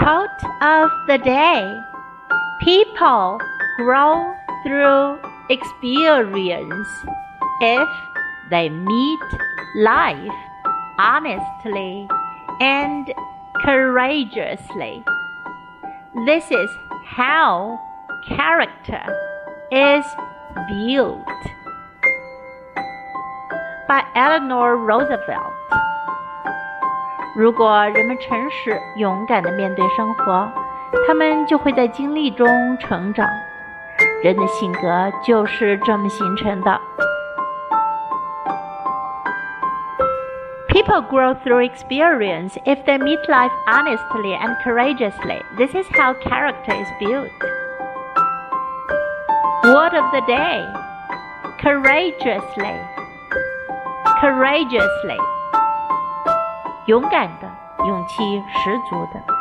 Quote of the day People grow through experience if they meet life honestly and courageously. This is how character is built. By Eleanor Roosevelt. 如果人们诚实、勇敢地面对生活，他们就会在经历中成长。人的性格就是这么形成的。People grow through experience if they meet life honestly and courageously. This is how character is built. Word of the day courageously. Courageously. 勇敢的，勇气十足的。